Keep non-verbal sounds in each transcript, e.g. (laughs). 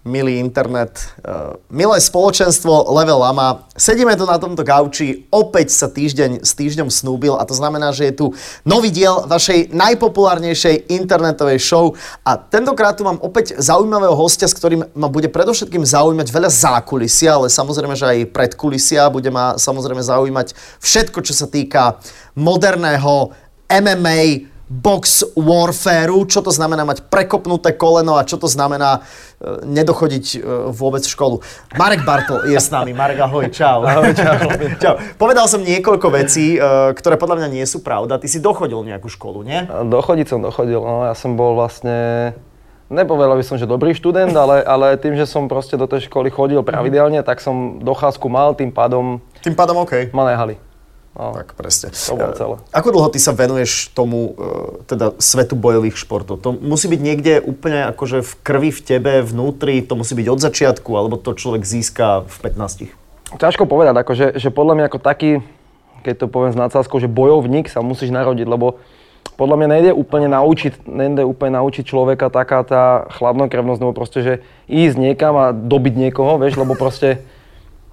milý internet, uh, milé spoločenstvo Level Lama, sedíme tu na tomto gauči, opäť sa týždeň s týždňom snúbil a to znamená, že je tu nový diel vašej najpopulárnejšej internetovej show a tentokrát tu mám opäť zaujímavého hostia, s ktorým ma bude predovšetkým zaujímať veľa zákulisia, ale samozrejme, že aj predkulisia, bude ma samozrejme zaujímať všetko, čo sa týka moderného MMA, box warfareu, čo to znamená mať prekopnuté koleno a čo to znamená e, nedochodiť e, vôbec školu. Marek Bartol je s nami. Marek, ahoj, čau. Ahoj, čau. (laughs) čau. Povedal som niekoľko vecí, e, ktoré podľa mňa nie sú pravda. Ty si dochodil nejakú školu, nie? Dochodiť som dochodil, no ja som bol vlastne, nepovedal by som, že dobrý študent, ale, ale tým, že som proste do tej školy chodil pravidelne, tak som dochádzku mal, tým pádom Tým pádom OK. ma nehali. No, Tak presne. To bolo celé. Ako dlho ty sa venuješ tomu, e, teda svetu bojových športov? To musí byť niekde úplne akože v krvi, v tebe, vnútri, to musí byť od začiatku, alebo to človek získa v 15? ťažko povedať, akože, že podľa mňa ako taký, keď to poviem s nadsázkou, že bojovník sa musíš narodiť, lebo podľa mňa nejde úplne naučiť, nejde úplne naučiť človeka taká tá chladnokrevnosť, lebo proste, že ísť niekam a dobiť niekoho, vieš, lebo proste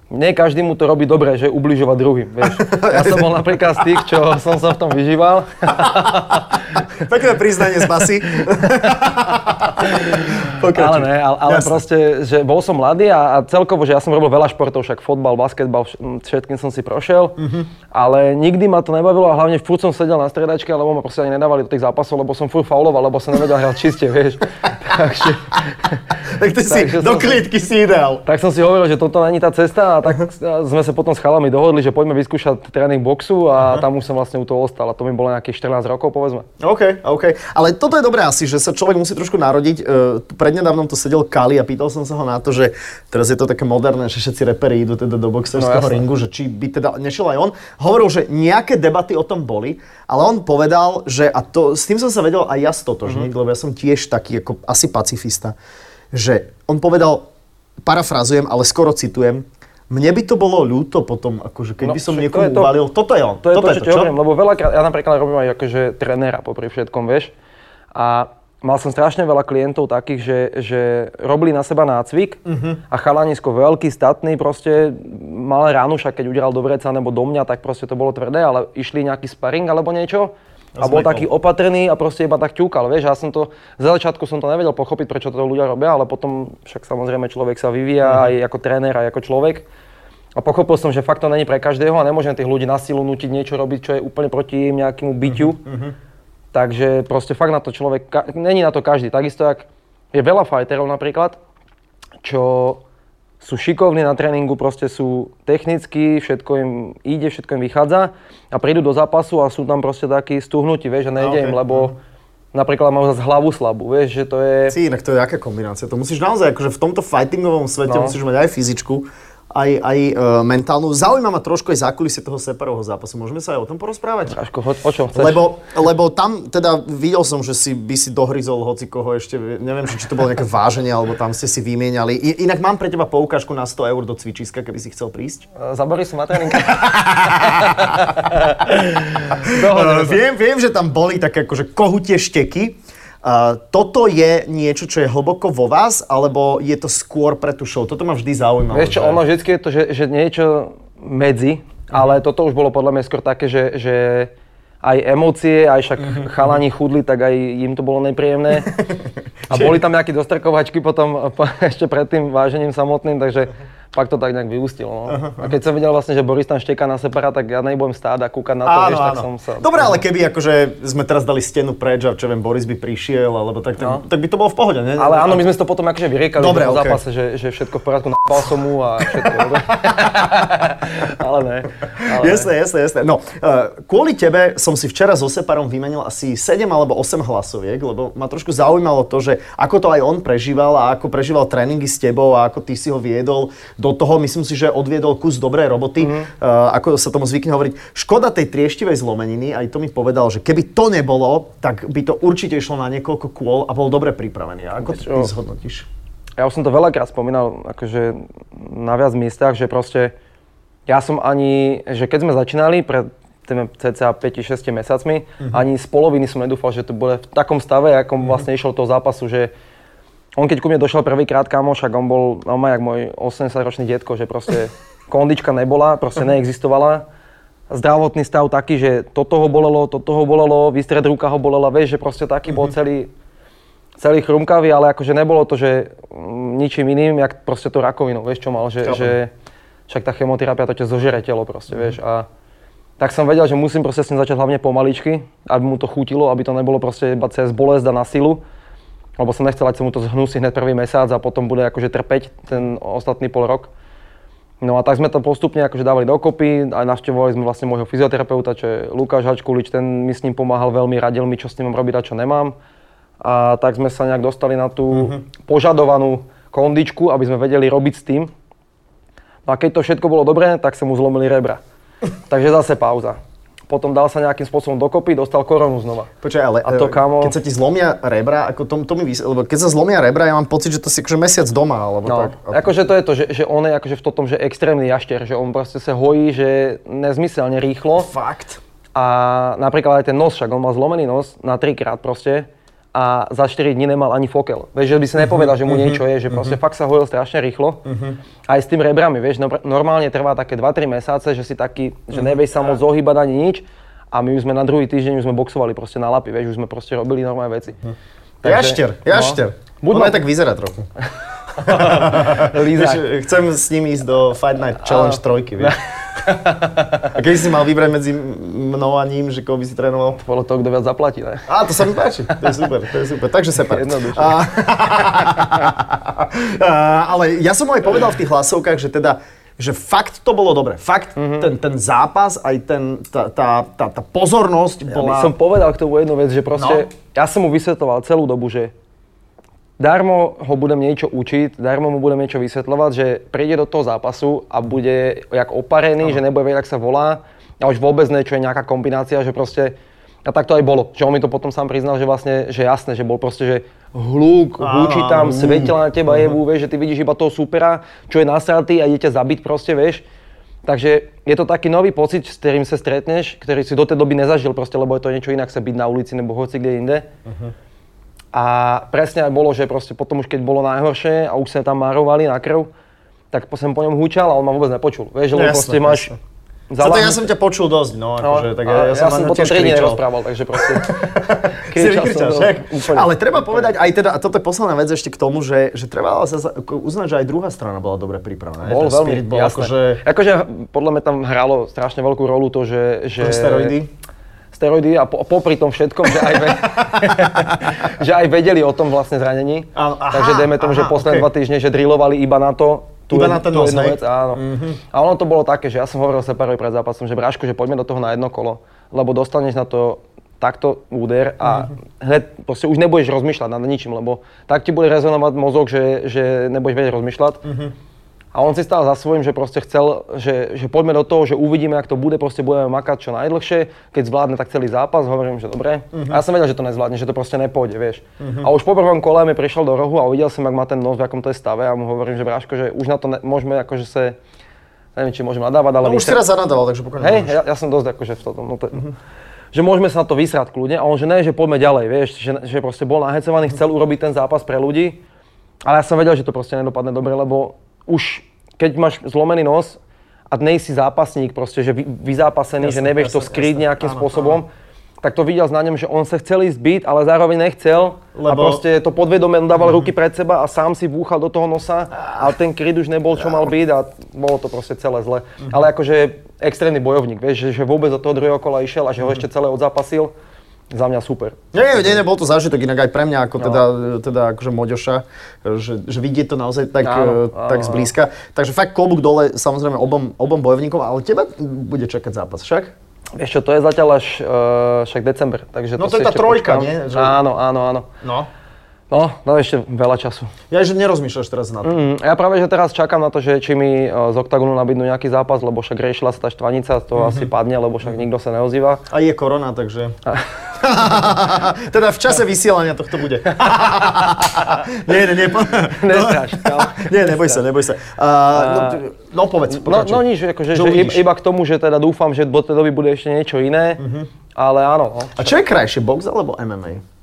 nie každý mu to robí dobre, že ubližovať druhým, vieš. (laughs) Ja som bol napríklad z tých, čo som sa v tom vyžíval. (laughs) Pekné priznanie z basy. (laughs) Ale ne, ale, ale proste, že bol som mladý a, a celkovo, že ja som robil veľa športov, však fotbal, basketbal, všetkým som si prošiel, ale nikdy ma to nebavilo a hlavne furt som sedel na stredačke, lebo ma proste ani nedávali do tých zápasov, lebo som furt fauloval, lebo som nevedel hrať čiste, vieš. Takže, tak ty si, do klietky si ideál. tak som si hovoril, že toto není tá cesta a tak sme sa potom s chalami dohodli, že poďme vyskúšať tréning boxu a tam už som vlastne u toho ostal a to mi bolo nejakých 14 rokov, povedzme. OK, OK. Ale toto je dobré asi, že sa človek musí trošku narodiť. Uh, prednedávnom to sedel Kali a pýtal som sa ho na to, že teraz je to také moderné, že všetci reperi idú teda do boxerského No, ringu, že či by teda nešiel aj on. Hovoril, že nejaké debaty o tom boli, ale on povedal, že, a to, s tým som sa vedel aj ja stotožniť, lebo ja som tiež taký ako asi pacifista, že on povedal, parafrazujem, ale skoro citujem, mne by to bolo ľúto potom, akože keď No, by som to niekomu je to. uvalil, toto je on, To je toto to, čo ti hovorím, lebo veľakrát, ja napríklad robím aj akože trénera popri všetkom, vieš. A mal som strašne veľa klientov takých, že, že robili na seba nácvik a chalanisko veľký, statný, proste mal ránu, však keď uderal do vreca nebo do mňa, tak proste to bolo tvrdé, ale išli nejaký sparring alebo niečo. A bol taký opatrný a proste iba tak ťúkal, vieš, ja som to, za začiatku som to nevedel pochopiť, prečo to ľudia robia, ale potom však samozrejme človek sa vyvíja aj ako tréner, aj ako človek. A pochopil som, že fakt to není pre každého a nemôžem tých ľudí na silu nutiť niečo robiť, čo je úplne proti im nejakému byťu. Takže proste fakt na to človek, ka- není na to každý. Takisto, jak je veľa fighterov napríklad, čo sú šikovní na tréningu, proste sú technickí, všetko im ide, všetko im vychádza a prídu do zápasu a sú tam proste takí stuhnutí, vieš, že nejde A, im, okej. lebo napríklad majú zase hlavu slabú, vieš, že to je... Si, inak to je aká kombinácia. To musíš naozaj, akože v tomto fightingovom svete No. musíš mať aj fyzičku, aj, aj uh, mentálnu. Zaujíma ma trošku aj zákulisie toho separového zápasu. Môžeme sa aj o tom porozprávať? Aško, ho, o čom chceš? Lebo, lebo tam teda videl som, že si by si dohryzol hoci koho ešte, neviem, či, to bolo nejaké váženie, alebo tam ste si vymieniali. I, inak mám pre teba poukážku na 100 eur do cvičiska, keby si chcel prísť. Zaborí si ma tréning. Viem, viem, že tam boli také akože kohutie šteky. Toto je niečo, čo je hlboko vo vás, alebo je to skôr pre tú show? Toto ma vždy zaujímalo. Vieš čo, že- ono vždycky je to, že, že niečo medzi, ale toto už bolo podľa mňa skôr také, že, že aj emócie, aj však chalani chudli, tak aj im to bolo nepríjemné. (laughs) A boli tam nejaké dostrkovačky potom po- (laughs) ešte pred tým vážením samotným, takže fakt to tak nejak vyústilo. No. A keď som videl vlastne, že Boris tam šteka na separa, tak ja nebudem stáť a kúkať na to, Áno, vieš, tak áno. som sa... Dobre, ale keby akože sme teraz dali stenu preč a čo viem, Boris by prišiel, alebo tak, tak, No. tak by to bolo v pohode, ne? Ale áno, my sme si to potom akože vyriekali Dobre, v okej. zápase, že, že všetko v poriadku, na***al som mu a všetko (laughs) ale ne. Ale Jasné, jasné, jasné. No, uh, kvôli tebe som si včera so Separom vymenil asi 7 alebo 8 hlasoviek, lebo ma trošku zaujímalo to, že ako to aj on prežíval a ako prežíval tréningy s tebou a ako ty si ho viedol, do toho. Myslím si, že odviedol kus dobrej roboty, Mhm. mm. uh, ako sa tomu zvykne hovoriť. Škoda tej trieštivej zlomeniny, aj to mi povedal, že keby to nebolo, tak by to určite išlo na niekoľko kôl a bol dobre pripravený. A ako to ty zhodnotíš? Ja už som to veľakrát spomínal, akože na viac miestach, že proste ja som ani, že keď sme začínali pred tými cca 5-6 mesiacmi, Mhm. ani z poloviny som nedúfal, že to bude v takom stave, akom vlastne išiel toho zápasu, že on keď ku mne došiel prvýkrát kamoš, on bol normálne jak môj 80-ročný detko, že proste (laughs) kondička nebola, proste Mhm. neexistovala. Zdravotný stav taký, že toto ho bolelo, toto ho bolelo, výstred ruka ho bolela, vieš, že proste taký bol celý, celý chrumkavý, ale akože nebolo to, že mm, ničím iným, jak proste tú rakovinu, vieš čo mal, že, Chápem. že však tá chemoterapia to ťa zožere telo proste, vieš. A tak som vedel, že musím proste s tým začať hlavne pomaličky, aby mu to chutilo, aby to nebolo proste iba cez bolesť a na silu. Lebo som nechcel, ať sa mu to zhnusí hneď prvý mesiac a potom bude akože trpeť ten ostatný pol rok. No a tak sme to postupne akože dávali dokopy, aj navštevovali sme vlastne môjho fyzioterapeuta, čo je Lukáš Hačkulič, ten mi s ním pomáhal veľmi, radil mi, čo s ním mám robiť a čo nemám. A tak sme sa nejak dostali na tú požadovanú kondičku, aby sme vedeli robiť s tým. No a keď to všetko bolo dobré, tak sa mu zlomili rebra. (laughs) Takže zase pauza. Potom dal sa nejakým spôsobom dokopy, dostal koronu znova. Počkaj, ale A to, e, kámo- keď sa ti zlomia rebra, ako to, to mi vys- lebo keď sa zlomia rebra, ja mám pocit, že to si akože mesiac doma, alebo No, tak. Akože to je to, že, že on je akože v tom, že extrémny jašter, že on proste sa hojí, že nezmyselne rýchlo. Fakt? A napríklad aj ten nos, však on mal zlomený nos na trikrát proste a za 4 dní nemal ani fokel. Vieš, že by si nepovedal, že mu niečo je, že proste fakt sa hojil strašne rýchlo. Aj s tým rebrami, vieš, no, normálne trvá také 2-3 mesiace, že si taký, že nevieš sa moc zohýbať ani nič. A my už sme na druhý týždeň už sme boxovali proste na lapy, vieš, už sme proste robili normálne veci. Jašter, jašter. No. Buď On ma- aj tak vyzerá trochu. (laughs) (laughs) Lízak. Chcem s ním ísť do Fight Night Challenge trojky, vieš. (laughs) A keby si mal vybrať medzi mnou a ním, že koho by si trénoval? Bolo to, kto viac zaplatí, ne? Á, to sa mi páči, to je super, to je super. Takže separ. Jednoduše. A, (laughs) a, ale ja som mu aj povedal v tých hlasovkách, že teda že fakt to bolo dobre. Fakt Mhm. ten, ten zápas, aj ten, tá, tá, tá, tá pozornosť Ja bola... som povedal k tomu jednu vec, že proste, No. ja som mu vysvetloval celú dobu, že darmo ho budem niečo učiť, darmo mu budem niečo vysvetľovať, že príde do toho zápasu a bude jak oparený, že nebude vedieť, ak sa volá a už vôbec nie, čo je nejaká kombinácia, že proste a tak to aj bolo. Že on mi to potom sám priznal, že vlastne, že jasné, že bol proste, že hluk, hučí tam, svetila na teba jebú, vieš, že ty vidíš iba toho supera, čo je nasratý a ide ťa zabiť proste, vieš. Takže je to taký nový pocit, s ktorým sa stretneš, ktorý si do tej doby nezažil proste, lebo je to niečo inak sa byť na ulici nebo hoci kde inde. A presne aj bolo, že proste potom už keď bolo najhoršie a už sa tam márovali na krv, tak som po ňom húčal a on ma vôbec nepočul. Vieš, lebo Jasné, proste máš... Za to ja som ťa počul dosť, no, akože, tak ja, ja, som, som na potom tiež 3 dní kričal. nerozprával, takže proste... (laughs) (laughs) Si vykričal, som však? (laughs) úplne. Ale treba povedať aj teda, a toto je posledná vec ešte k tomu, že, že treba sa uznať, že aj druhá strana bola dobre pripravená. Bol veľmi, bol jasné. akože... Akože podľa mňa tam hralo strašne veľkú rolu to, že... že Steroidy? Steroidy a po, popri tom všetkom, že aj, ve, (laughs) že aj vedeli o tom vlastne zranení. Aha, Takže dajme tomu, že aha, posledné okej. dva týždne, že drillovali iba na to, tú, Iba na ten nos? Mhm. vec, áno. A ono to bolo také, že ja som hovoril Separovi pred zápasom, že Bráško, že poďme do toho na jedno kolo, lebo dostaneš na to takto úder a Mhm. hneď proste už nebudeš rozmýšľať nad ničím, lebo tak ti bude rezonovať mozog, že, že nebudeš vedieť rozmýšľať. Mhm. A on si stál za svojím, že proste chcel, že, že poďme do toho, že uvidíme, ak to bude, proste budeme makať čo najdlhšie. Keď zvládne tak celý zápas, hovorím, že dobre. Mhm. A ja som vedel, že to nezvládne, že to proste nepôjde, vieš. A už po prvom kole mi prišiel do rohu a uvidel som, ak má ten nos, v akom to je stave a mu hovorím, že Bráško, že už na to ne, môžeme akože sa, neviem, či môžeme nadávať, ale No už si raz zanadával, takže pokojne. Hej, ja, ja som dosť akože v tom, no to, že môžeme sa na to vysrať kľudne a on, že ne, že poďme ďalej, vieš, že, že proste bol nahecovaný, chcel urobiť ten zápas pre ľudí, ale ja som vedel, že to proste nedopadne dobre, lebo už keď máš zlomený nos a nejsi zápasník, proste, že vy, vyzápasený, že Jasné, nevieš to jasné, skryť jasné. nejakým Áno, spôsobom, tak to videl na ňom, že on sa chcel ísť byť, ale zároveň nechcel a Lebo- Mhm. proste to podvedome dával ruky pred seba a sám si búchal do toho nosa a ten kryt už nebol, čo mal byť a bolo to proste celé zle. Mhm. Ale akože extrémny bojovník, vieš, že, že vôbec do toho druhého kola išiel a že ho Mhm. ešte celé odzapasil, za mňa super. Nie, nie, nie, bol to zážitok inak aj pre mňa, ako No. teda, teda akože Moďoša, že, že vidieť to naozaj tak, Áno, eh, tak áno, zblízka. Takže fakt klobúk dole samozrejme obom, obom bojovníkom, ale teba bude čakať zápas však? Vieš čo, to je zatiaľ až uh, však december, takže No to si je tá ešte trojka, počkám. nie? Že- Áno, áno, áno. No. No, no ešte veľa času. Ja, že nerozmýšľaš teraz na to. Mm, ja práve, že teraz čakám na to, že či mi e, z OKTAGONu nabídnu nejaký zápas, lebo však riešila sa tá štvanica, to Mhm. asi padne, lebo však nikto sa neozýva. A je korona, takže... (laughs) (laughs) teda v čase vysielania tohto bude. (laughs) nie, nie, nie. po- Nestraš, (laughs) nie, neboj sa, neboj sa. Uh, no, no, povedz, No, pokračuj. no nič, akože, že uvidíš? iba k tomu, že teda dúfam, že do tej doby bude ešte niečo iné, ale áno, no. A čo je krajšie, box alebo MMA?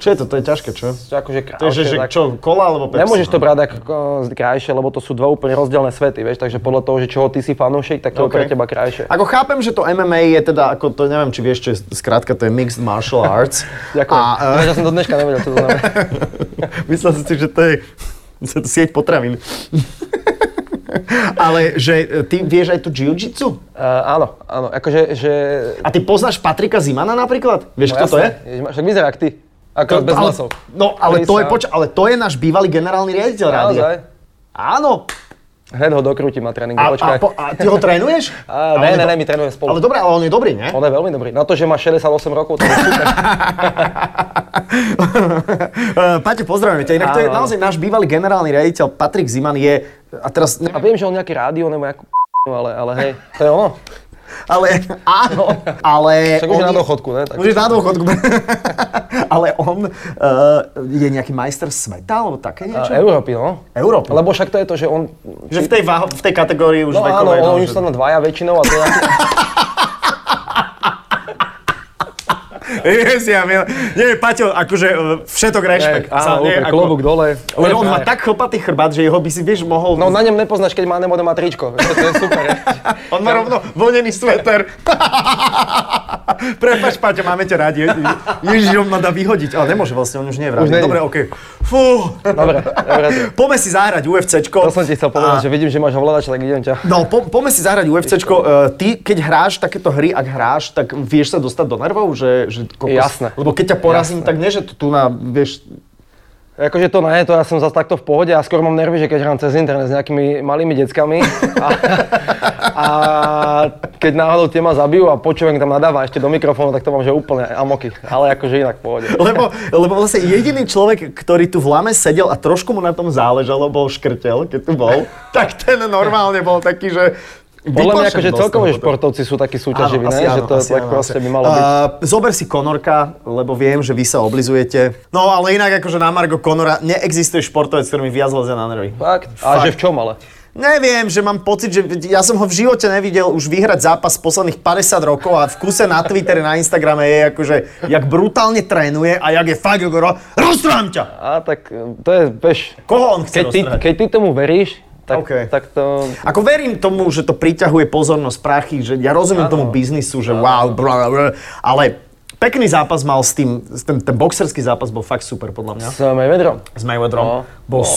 Čo je to? To je ťažké, čo? Akože To je, že, že tak- čo, kola alebo Pepsi? Nemôžeš to no? brať ako krajšie, lebo to sú dva úplne rozdielne svety, vieš, takže podľa toho, že čoho ty si fanúšik, tak to je OK. pre teba krajšie. Ako chápem, že to MMA je teda, ako to neviem, či vieš, čo je skrátka, to je Mixed Martial (laughs) Arts. Ďakujem. A, A, ja som do dneška nevedel, čo to znamená. (laughs) Myslel si, že to je to (laughs) sieť potravín. Ale že e, ty vieš aj tu jiu-jitsu? Uh, áno, áno, akože, že... A ty poznáš Patrika Zimana napríklad? Vieš, kto to je? Však vyzerá jak ty. Akorát bez ale, vlasov. no, ale to, je, poč- ale to je náš bývalý generálny riaditeľ rádia. Áno. Head ho dokrúti na tréningu, A, a, po, a ty ho trénuješ? (laughs) A, ne, ne, ne, my trénujeme spolu. Ale dobre, ale on je dobrý, nie? On je veľmi dobrý. Na to, že má 68 rokov, to je super. (laughs) Paťo, pozdravujeme ťa. Inak to je naozaj náš bývalý generálny riaditeľ Patrik Ziman je, a teraz, A viem, že on nejaké rádio nebo nejakú ale, ale hej, to je ono. Ale áno, ale... Však už on na dôchodku, ne? Tak. Už je na dôchodku. (laughs) ale on uh, je nejaký majster sveta, alebo také A, niečo? Európy, no. Európy. Lebo však to je to, že on... Že v tej, váho, v tej kategórii už No áno, vekovej, oni že- už sú na dvaja väčšinou a to je (laughs) (laughs) Yes, ja viem. Nie, Paťo, akože uh, všetok rešpekt. Sa- Áno, nie, úplne, klobúk dole. Ale on má tak chlpatý chrbát, že jeho by si, vieš, mohol... No na ňom nepoznáš, keď má nebo má tričko. To, je super. (laughs) On má rovno vlnený sveter. (laughs) (laughs) Prepač, Paťo, máme ťa rádi. Ježiš, on ma dá vyhodiť. Ale nemôže vlastne, on už nie je v rádiu. je. Dobre, okej. Fú. Dobre, dobre. Poďme si zahrať UFCčko. To som ti chcel povedať, že vidím, že máš ovládač, tak idem ťa. No, po, poďme si zahrať UFCčko. Uh, ty, keď hráš takéto hry, ak hráš, tak vieš sa dostať do nervov? Že, že kokos, Jasné. Lebo keď ťa porazím, Jasné. tak nie, že tu, na, vieš... Akože to nie, to ja som zase takto v pohode a skôr mám nervy, že keď hrám cez internet s nejakými malými deckami a, (laughs) a keď náhodou tie ma zabijú a počujem, tam nadáva ešte do mikrofónu, tak to mám že úplne amoky, ale akože inak v pohode. Lebo, lebo vlastne jediný človek, ktorý tu v lame sedel a trošku mu na tom záležalo, bol škrtel, keď tu bol, (laughs) tak ten normálne bol taký, že... Podľa mňa akože celkovo, že športovci sú takí súťaživí, Áno, asi že áno, to asi tak áno, proste asi. by malo byť. Uh, zober si Konorka, lebo viem, že vy sa oblizujete. No ale inak akože na Margo Konora neexistuje športovec, ktorý mi viac leze na nervy. Fakt? A že v čom ale? Neviem, že mám pocit, že ja som ho v živote nevidel už vyhrať zápas posledných 50 rokov a v kuse na Twittere, na Instagrame je akože, jak brutálne trénuje a jak je fakt, ako ro- roztrhám ťa! A tak to je, vieš, Koho on chce keď ty, keď ty tomu veríš, tak, OK. tak to... Ako verím tomu, že to priťahuje pozornosť prachy, že ja rozumiem tomu biznisu, že wow, bla, bla, ale pekný zápas mal s tým, ten, ten boxerský zápas bol fakt super podľa mňa. S Mayweatherom. S Mayweatherom No, bol no, no.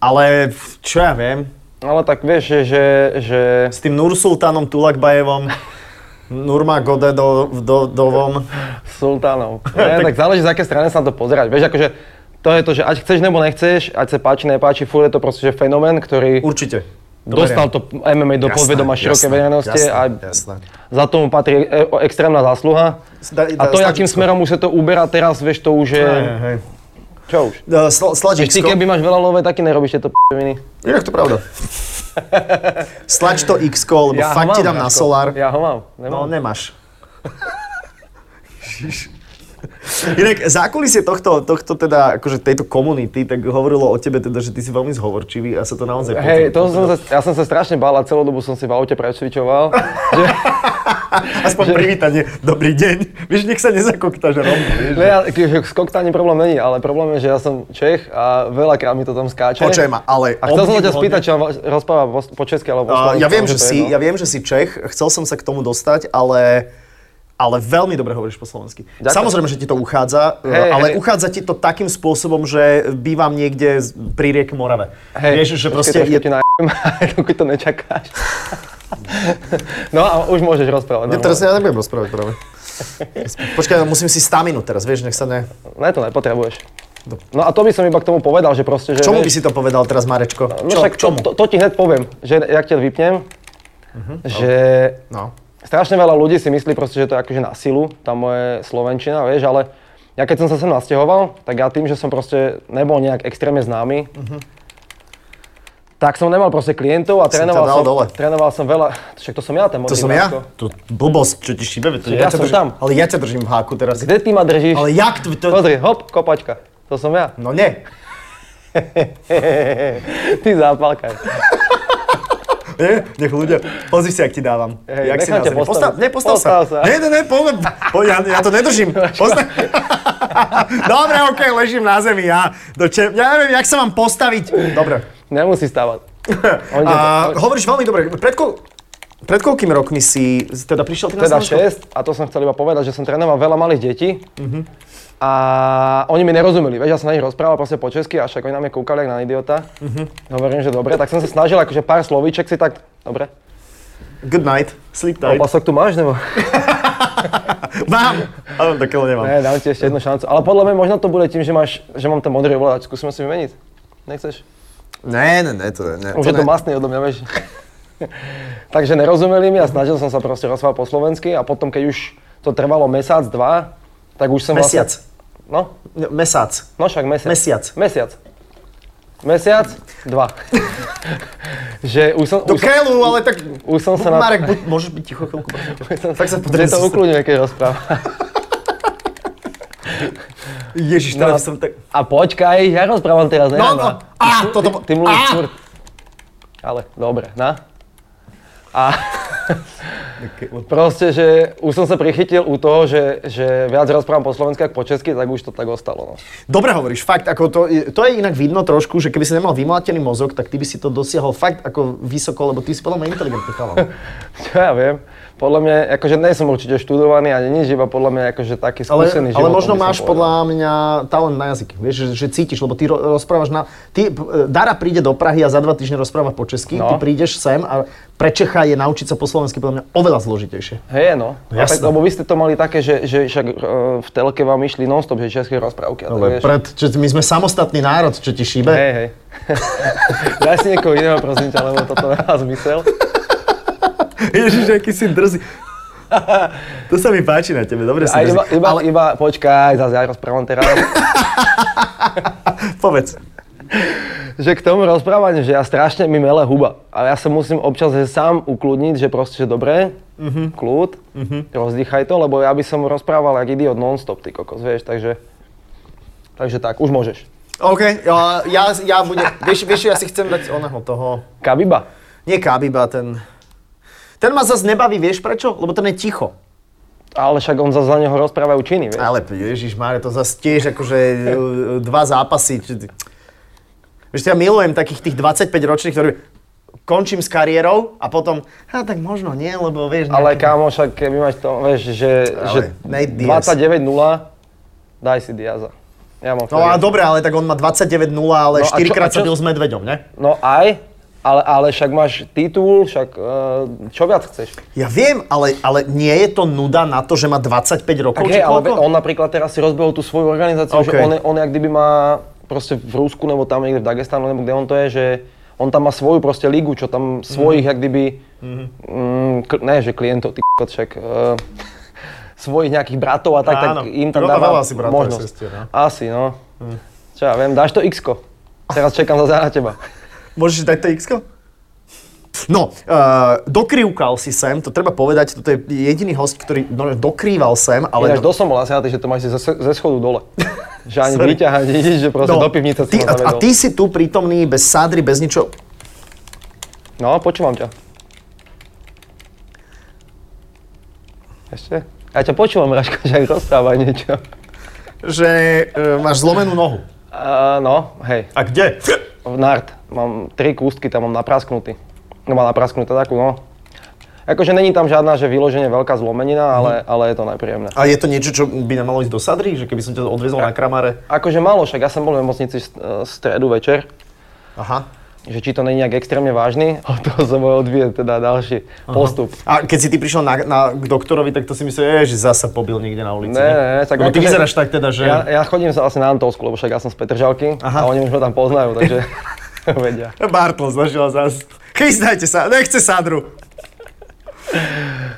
Ale čo ja viem, Ale tak vieš, že, že, že s tým Nursultánom Tulakbajevom, (laughs) Nurmagomedov, Sultánov. (laughs) Ne, tak záleží, z aké strany sa na to pozerať. Vieš, akože to je to, že ať chceš nebo nechceš, ať sa páči, nepáči, furt je to proste že fenomén, ktorý určite. To dostal to MMA do Jasné, podvedoma širokej jasné, verejnosti a jasné. za tomu patrí e- extrémna zásluha. Da- A to, akým smerom už sa to uberá teraz, vieš, to už je... Hej, hej. Čo už? Sl- Vieš, ty Sladíčko. keby máš veľa love, taky nerobíš tieto p***viny. Inak to pravda. (laughs) Slač to x lebo fakt ti dám na solár. Ja ho mám. No, Nemám. nemáš. Inak zákulisie tohto, tohto teda, akože tejto komunity, tak hovorilo o tebe teda, že ty si veľmi zhovorčivý a sa to naozaj Hej, to som sa, ja som sa strašne bál a celú dobu som si v aute precvičoval. (laughs) že, Aspoň privítanie. Dobrý deň. Vieš, nech sa nezakoktáš rom. vieš. ne, ja, s koktáním problém není, ale problém je, že ja som Čech a veľakrát mi to tam skáče. Počkaj ma, ale... A chcel som sa ťa spýtať, či on rozpráva po, po česky alebo po Uh, ja viem, že si, ja viem, že si Čech, chcel som sa k tomu dostať, ale ale veľmi dobre hovoríš po slovensky. Ďakujem. Samozrejme, že ti to uchádza, Hej, ale hej. uchádza ti to takým spôsobom, že bývam niekde pri rieke Morave. Hej, Vieš, že proste je, ti dokud (laughs) to nečakáš. (laughs) no a už môžeš rozprávať. Ja teraz ja nebudem rozprávať práve. Počkaj, musím si staminu teraz, vieš, nech sa ne... Ne, to nepotrebuješ. No a to by som iba k tomu povedal, že proste, že... Čomu by si to povedal teraz, Marečko? No však to, čomu? to, to, ti hneď poviem, že jak ťa vypnem, že No. Strašne veľa ľudí si myslí proste, že to je akože na silu, tá moje slovenčina, vieš, ale ja keď som sa sem nasťahoval, tak ja tým, že som proste nebol nejak extrémne známy, tak som nemal proste klientov a Si trénoval som, dole. trénoval som veľa, však to som ja, ten To som ja? To blbosť, čo ti šíbe. To Ja ťa som držím, tam. Ale ja ťa držím v háku teraz. Kde ty ma držíš? Ale jak to... to... Pozri, hop, kopačka. To som ja. No nie. (laughs) Ty zápalkaj. (laughs) (laughs) Nie, nech ľudia, pozri si, ak ti dávam. Hej, jak si na zemi. Postav, ne, postav, Postav sa. sa. Nie, nie, nie, poďme, po, ja, ja to nedržím. (laughs) Postav. (laughs) Dobre, okej, ležím na zemi, ja, do če... ja neviem, jak sa mám postaviť. Dobre. Nemusí stávať. A, hovoríš veľmi dobre. Pred, ko... Pred koľkými rokmi si teda prišiel ty na Teda Slovensko? 6 a to som chcel iba povedať, že som trénoval veľa malých detí Mhm. a oni mi nerozumeli, vieš, ja som na nich rozprával proste po česky a však oni na mňa kúkali jak na idiota. Mhm. Hovorím, že dobre, tak som sa snažil akože pár slovíček si tak, dobre. Good night, sleep tight. Opasok tu máš, nebo? (laughs) Mám, ale takého nemám. Ne, dám ti ešte jednu šancu. Ale podľa mňa možno to bude tým, že, máš, že mám ten modrý ovládač. Skúsime si vymeniť. Nechceš? Ne, ne, ne, to. Ne, Už je to masný odo mňa, vieš. (laughs) Takže nerozumeli mi a snažil som sa proste rozprávať po slovensky a potom, keď už to trvalo mesiac, dva, tak už som Mesiac. vlastne... No, Mesác. no však mesiac. Mesiac. Mesiac. Mesiac, dva. (laughs) že už som, Do už, som, keľu, ale tak... už som sa na... Marek, buď, môžeš byť ticho chvíľku, prosím ťa. (laughs) tak sa že potrebujem to ukludňuje, keď rozpráva. Ježiš, No, teraz som tak... a počkaj, ja rozprávam teraz, ne? No, no, á, toto... Ty mluvíš á! furt. Ale, dobre, na? A proste, že už som sa prichytil u toho, že, že viac rozprávam po slovensky ako po česky, tak už to tak ostalo. No. Dobre hovoríš, fakt, ako to, to je inak vidno trošku, že keby si nemal vymlátený mozog, tak ty by si to dosiahol fakt ako vysoko, lebo ty si podľa mňa inteligentný chalan. Čo (laughs) ja viem, podľa mňa, akože nie som určite študovaný ani nič, iba podľa mňa akože taký Ale, skúsený ale životom možno máš podľa mňa talent na jazyky, vieš, že, že cítiš, lebo ty ro- rozprávaš na... Ty, Dara príde do Prahy a za dva týždne rozpráva po česky, No. ty prídeš sem a pre Čecha je naučiť sa po slovensky podľa mňa oveľa zložitejšie. Hej, no. No A tak, jasné. lebo vy ste to mali také, že, že však e, v telke vám išli non-stop, že české rozprávky. A tak, Ale vieš. pred, čo, my sme samostatný národ, čo ti šíbe. Hej, hej. (laughs) Daj si niekoho iného, prosím ťa, lebo toto nemá zmysel. Ježiš, aký si drzý. to sa mi páči na tebe, dobre si A iba, iba, ale... iba, počkaj, zase ja rozprávam teraz. (laughs) Povedz. že k tomu rozprávaniu, že ja strašne mi mele huba. A ja sa musím občas že sám ukludniť, že proste, že dobré, Mhm. kľud, rozdýchaj to, lebo ja by som rozprával jak idiot non-stop, ty kokos, vieš, takže... Takže tak, už môžeš. OK, ja, ja, ja budem, vieš, vieš, ja si chcem dať oného toho, Kabiba. nie Kabiba, ten, ten ma zase nebaví, vieš prečo? Lebo ten je ticho. Ale však on za, za neho rozprávajú činy, vieš. Ale Ježiš Máre, to zase tiež akože e, dva zápasy. Vieš, ja milujem takých tých 25 ročných, ktorí končím s kariérou a potom, a tak možno nie, lebo vieš... Ale kámo, však keby máš to, vieš, že, Ale že Nate Diaz. 29-0, daj si Diaza. Ja mám No a dobre, ale tak on má 29-0, ale No a 4 čo- krát sa bil s Medveďom, ne? No aj, ale, ale však máš titul, však uh, čo viac chceš? Ja viem, ale, ale nie je to nuda na to, že má 25 rokov, Tak hej, ale on napríklad teraz si rozbehol tú svoju organizáciu, OK. že on, on jak kdyby má proste v Rusku, nebo tam niekde v Dagestanu, nebo kde on to je, že on tam má svoju proste ligu, čo tam svojich, jak kdyby, mm, kl- ne, že klientov, ty však, uh, (laughs) svojich nejakých bratov a tak, Áno. tak im tam dáva asi bratov možnosť. sestier, no. Asi, no. Čo ja viem, dáš to x Teraz čekám zase na teba. (laughs) Môžeš dať to x No, uh, dokrývkal si sem, to treba povedať, toto je jediný host, ktorý no, dokrýval sem, ale... Ináč dosť som bol asi na tý, že to máš ze, ze schodu dole. (laughs) že ani vyťahať nič, že proste do pivnice ty, a, a ty si tu prítomný, bez sádry, bez ničo. No, počúvam ťa. Ešte? Ja ťa počúvam, Raško, že aj rozprávaj niečo. že uh, máš zlomenú nohu. Uh, no, hej, A kde? v nart. Mám tri kústky, tam mám naprasknutý. No, mám naprasknutú takú, no. Akože není tam žiadna, že vyloženie veľká zlomenina, ale, ale je to nepríjemné. A je to niečo, čo by nemalo ísť do sadry? Že keby som ťa odvezol na kramare? Akože malo, však ja som bol v nemocnici e, stredu večer, Aha. že či to není nejak extrémne vážny, (laughs) od toho sa bude odvieť teda ďalší postup. A keď si ty prišiel na, na, k doktorovi, tak to si myslel, že zasa pobil niekde na ulici. Ne, ne, ne, tak Lebo ty akože- vyzeráš tak teda, že... Ja, ja chodím sa asi na Antolsku, lebo však ja som z Petržalky Aha. a oni už ma tam poznajú, takže (laughs) (laughs) vedia. Bartol zažil zás. Chystajte sa, nechce sadru.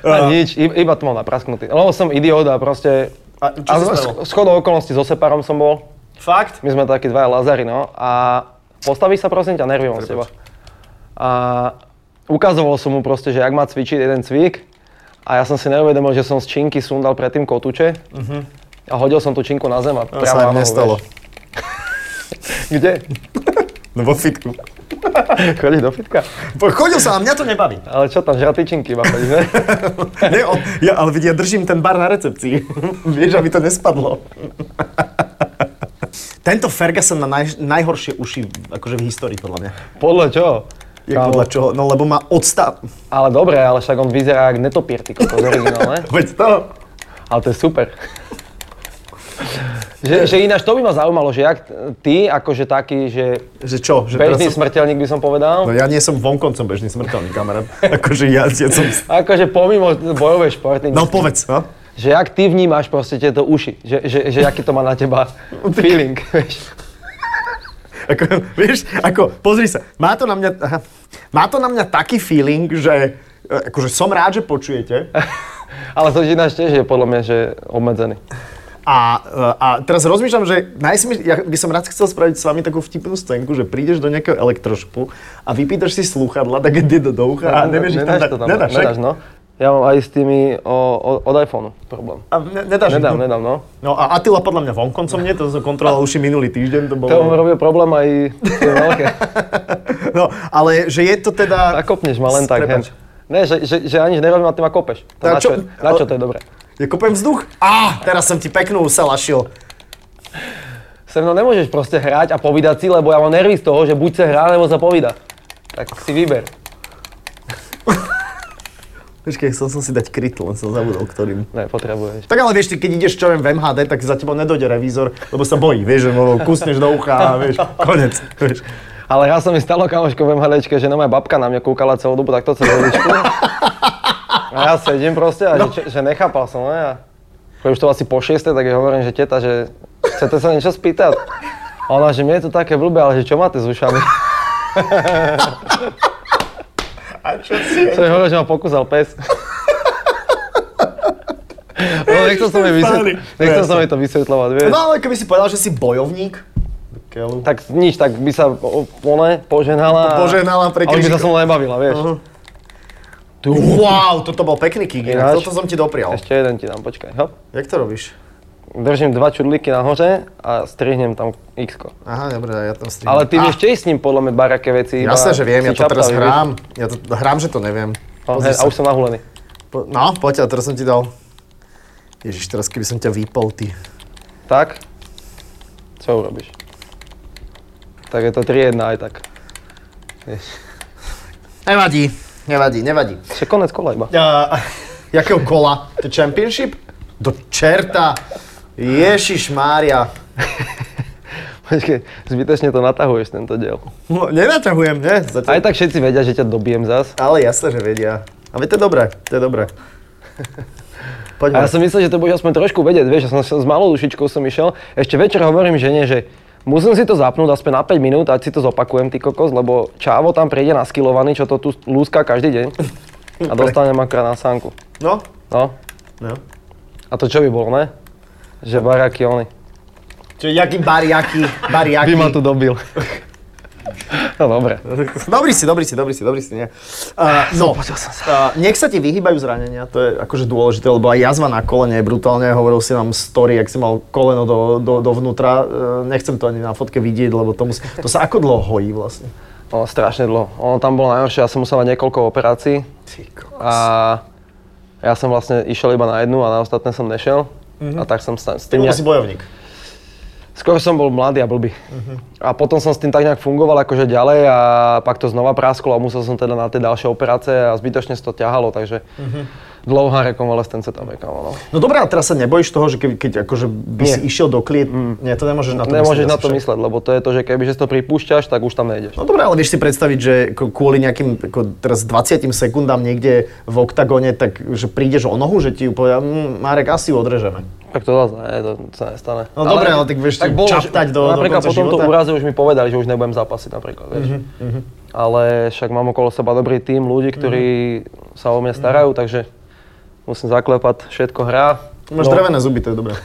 A nič, iba to mám naprasknutý. Lebo som idiot a proste A čo A sa z- stalo? s chodou okolností so Separom som bol. Fakt? My sme takí dvaja Lazari, no. A postaví sa prosím ťa, nervy mám z teba. A ukazoval som mu proste, že jak má cvičiť jeden cvik. A ja som si neuvedomil, že som z činky sundal predtým kotúče. A hodil som tú činku na zem a To priamo sa im nohu, nestalo. (laughs) Kde? No vo fitku. (laughs) Chodíš do fitka? Chodil som, a mňa to nebaví. Ale čo tam, žratý činky iba chodíš, (laughs) ne? Nie, on, ja, ale vidí, ja držím ten bar na recepcii. (laughs) Vieš, aby to nespadlo. Tento Ferguson má naj, najhoršie uši akože v histórii, podľa mňa. Podľa čoho? Jak Kámo. podľa čoho? No lebo má odstav... Ale dobre, ale však on vyzerá jak netopír, ty kokos, originál, ne? Veď to... Ale to je super. Že, že ináč to by ma zaujímalo, že jak ty, akože taký, že Že čo? Že bežný som... smrteľník by som povedal, No ja nie som vonkoncom bežný smrteľný kamarát. (laughs) akože ja, ja som... akože pomimo bojové športy, No povedz, no. že jak ty vnímaš proste tieto uši, že, že, že aký to má na teba feeling, (laughs) vieš. Ako, vieš, ako, pozri sa, má to na mňa, aha, má to na mňa taký feeling, že e, akože som rád, že počujete. (laughs) Ale to ináč tiež je podľa mňa, že obmedzený. A, a teraz rozmýšľam, že najsmie, ja by som rád chcel spraviť s vami takú vtipnú scénku, že prídeš do nejakého elektrošpu a vypýtaš si slúchadla, tak ide do, do ucha a nevieš ich tam dať. to tam, Nedáš, nedáš, no. Ja mám aj s tými o, o, od iPhoneu problém. A ne, nedáš Nedám, no. nedám, no. No a Attila podľa mňa vonkoncom nie, to som kontroloval už minulý týždeň, to bolo... To robil problém aj veľké. (laughs) No, ale že je to teda... Zakopneš ma len tak. Ne, že, že, že aniž nerobím a ty ma kopeš. To na, čo- čo, na čo to je dobré? Ja kopem vzduch? Á, teraz som ti peknú usalašil. Se mnou nemôžeš proste hrať a povídať si, lebo ja mám nervy z toho, že buď sa hrá, alebo sa povída. Tak si vyber. Počkej, chcel som si dať kryt, len som zabudol, ktorým. Ne, potrebuješ. Tak ale vieš, ty keď ideš čo viem v MHD, tak za tebou nedojde revízor, lebo sa bojí, vieš, že mu kusneš do ucha a vieš, konec, vieš. Ale raz sa mi stalo kamoško v MHDčke, že no moja babka na mňa kúkala celú dobu takto cez. (laughs) A ja sedím proste a No. že, že nechápal som, ne? A keď už to asi po šieste, tak jej hovorím, že teta, že chcete sa niečo spýtať? A ona, že mne je to také blbé, ale že čo máte s ušami? A čo si? (laughs) Som jej hovoril, že ma pokúsal pes. No, nechcel som jej, vysvetl- nechcel som jej to vysvetľovať, vieš. No ale keby si povedal, že si bojovník. Tak nič, tak by sa one poženala. Poženala pre A už by sa Križíkov. so mnou nebavila, vieš. Aha. Wow, toto bol pekný kick, Ináč. toto som ti doprial. Ešte jeden ti dám, počkaj, hop. Jak to robíš? Držím dva čudlíky nahoře a strihnem tam x -ko. Aha, dobré, ja tam strihnem. Ale ty vieš tiež s ním podľa mňa baraké veci. Jasné, že viem, ja to teraz hrám. Ja to hrám, že to neviem. hej, a už som nahulený. Po- No, poď, a teraz som ti dal. Ježiš, teraz keby som ťa vypol, ty. Tak? Co urobíš? Tak je to 3-1 aj tak. Vieš. Nevadí, nevadí, nevadí. Ešte konec kola iba. Uh, jakého kola? To championship? Do čerta. Ježiš Mária. Počkej, zbytečne to natahuješ tento diel. No, nenaťahujem, ne? Aj Zatiaľ. tak všetci vedia, že ťa dobijem zas. Ale jasné, že vedia. A to je dobré, to je dobré. A Poďme. ja som myslel, že to budeš aspoň trošku vedieť, vieš, ja som s malou dušičkou som išiel. Ešte večer hovorím žene, že musím si to zapnúť aspoň na 5 minút, ať si to zopakujem, ty kokos, lebo Čávo tam príde naskilovaný, čo to tu lúska každý deň. A dostanem akorát na sánku. No, No. no. A to čo by bolo, ne? Že baraky oni. Čiže jaký bariaky, bariaky. By ma tu dobil. (laughs) No dobre. Dobrý si, dobrý si, dobrý si, dobrý si, nie. Uh, no, uh, nech sa ti vyhýbajú zranenia, to je akože dôležité, lebo aj jazva na kolene je brutálne, hovoril si nám story, ak si mal koleno do, do, dovnútra, uh, nechcem to ani na fotke vidieť, lebo to, mus, to sa ako dlho hojí vlastne? No, strašne dlho. Ono tam bolo najhoršie, ja som musel mať niekoľko operácií a ja som vlastne išiel iba na jednu a na ostatné som nešiel. A tak som s Ty tým bol nejak... si bojovník. Skôr som bol mladý a blbý. A potom som s tým tak nejak fungoval akože ďalej a pak to znova prasklo a musel som teda na tie ďalšie operácie a zbytočne sa to ťahalo, takže dlouhá rekonvalescence tam je, kámo, no. No dobré, ale teraz sa nebojíš toho, že keď, keď akože by Nie. si išiel do kliet, nie, to nemôžeš na to Nemôžeš myslieť na to však. mysleť, lebo to je to, že keby že to pripúšťaš, tak už tam nejdeš. No dobré, ale vieš si predstaviť, že kvôli nejakým ako teraz 20 sekundám niekde v oktagóne, tak že prídeš o nohu, že ti ju povedia, mm, Marek, asi ju odrežeme. Tak to zase nie, to sa nestane. No dobre, ale tak vieš, bolo, čaptať do- do Napríklad konca po tomto života. úraze už mi povedali, že už nebudem zápasiť napríklad, vieš. Mhm, Ale však mám okolo seba dobrý tým ľudí, ktorí Mhm. sa o mňa starajú, takže musím zaklepať, všetko hrá. Máš No. drevené zuby, to je dobré. (laughs)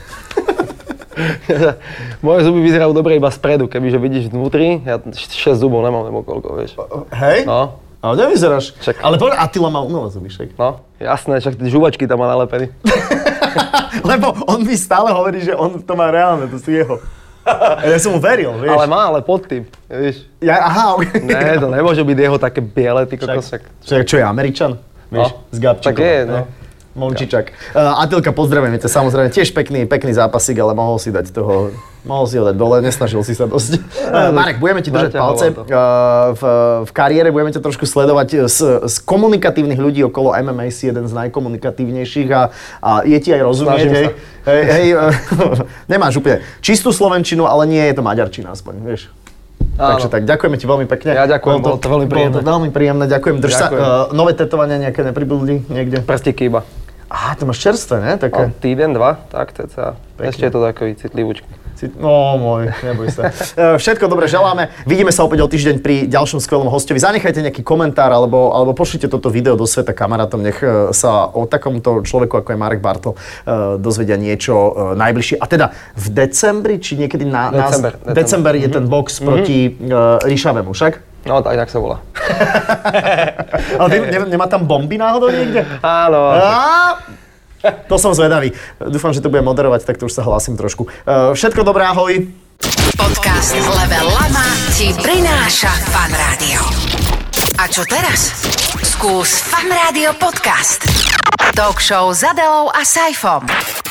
Moje zuby vyzerajú dobre iba spredu, kebyže vidíš vnútri, ja 6 zubov nemám, nebo koľko, vieš. Hej? No, Ale nevyzeráš. Však- Ale povedz, Attila má umelé zuby, však. no, jasné, však žuvačky tam má nalepený. (laughs) Lebo on mi stále hovorí, že on to má reálne, to sú jeho. (laughs) Ja som mu veril, vieš. Ale má, ale pod tým, vieš. Ja, aha, ok. Ne, to nemôže byť jeho také biele, ty kokos, však. Však čo je, Američan? Vieš, No. z Gabčíkova. Tak je, no. Mončičak. Uh, Atilka, pozdravujeme ťa, samozrejme, tiež pekný, pekný zápasík, ale mohol si dať toho, mohol si ho dať dole, nesnažil si sa dosť. Uh, (laughs) Marek, budeme ti držať palce to. uh, v, v kariére, budeme ťa trošku sledovať z, z komunikatívnych ľudí okolo MMA, si jeden z najkomunikatívnejších a, a je ti aj rozumieť, hej, sa. hej, hej (laughs) nemáš úplne čistú slovenčinu, ale nie je to maďarčina aspoň, vieš. Áno. Takže tak, ďakujeme ti veľmi pekne. Ja ďakujem, bolo to veľmi príjemné. Bolo to veľmi príjemné, ďakujem. Drž sa, Ďakujem. uh, nové tetovania nejaké nepribudli niekde? Prstíky iba. Aha, to máš čerstvé, ne? Také. týden, dva, tak ceca. Pekne. Ešte je to takový citlivúčky. Ci- No môj, neboj sa. (laughs) E, Všetko dobre želáme. Vidíme sa opäť o týždeň pri ďalšom skvelom hostovi. Zanechajte nejaký komentár alebo, alebo pošlite toto video do sveta kamarátom. Nech e, sa o takomto človeku, ako je Marek Bartl, e, dozvedia niečo najbližšie. A teda v decembri, či niekedy na... na- December, december december. je ten box proti e, Ríšavemu, však? No, tak, tak sa volá. (laughs) Ale ne, ne, nemá tam bomby náhodou niekde? Áno. To som zvedavý. Dúfam, že to bude moderovať, tak to už sa hlásim trošku. Všetko dobré, ahoj. Podcast Level Lama ti prináša Fan Rádio. A čo teraz? Skús Fan Rádio podcast. Talk show s Adelou a Saifom.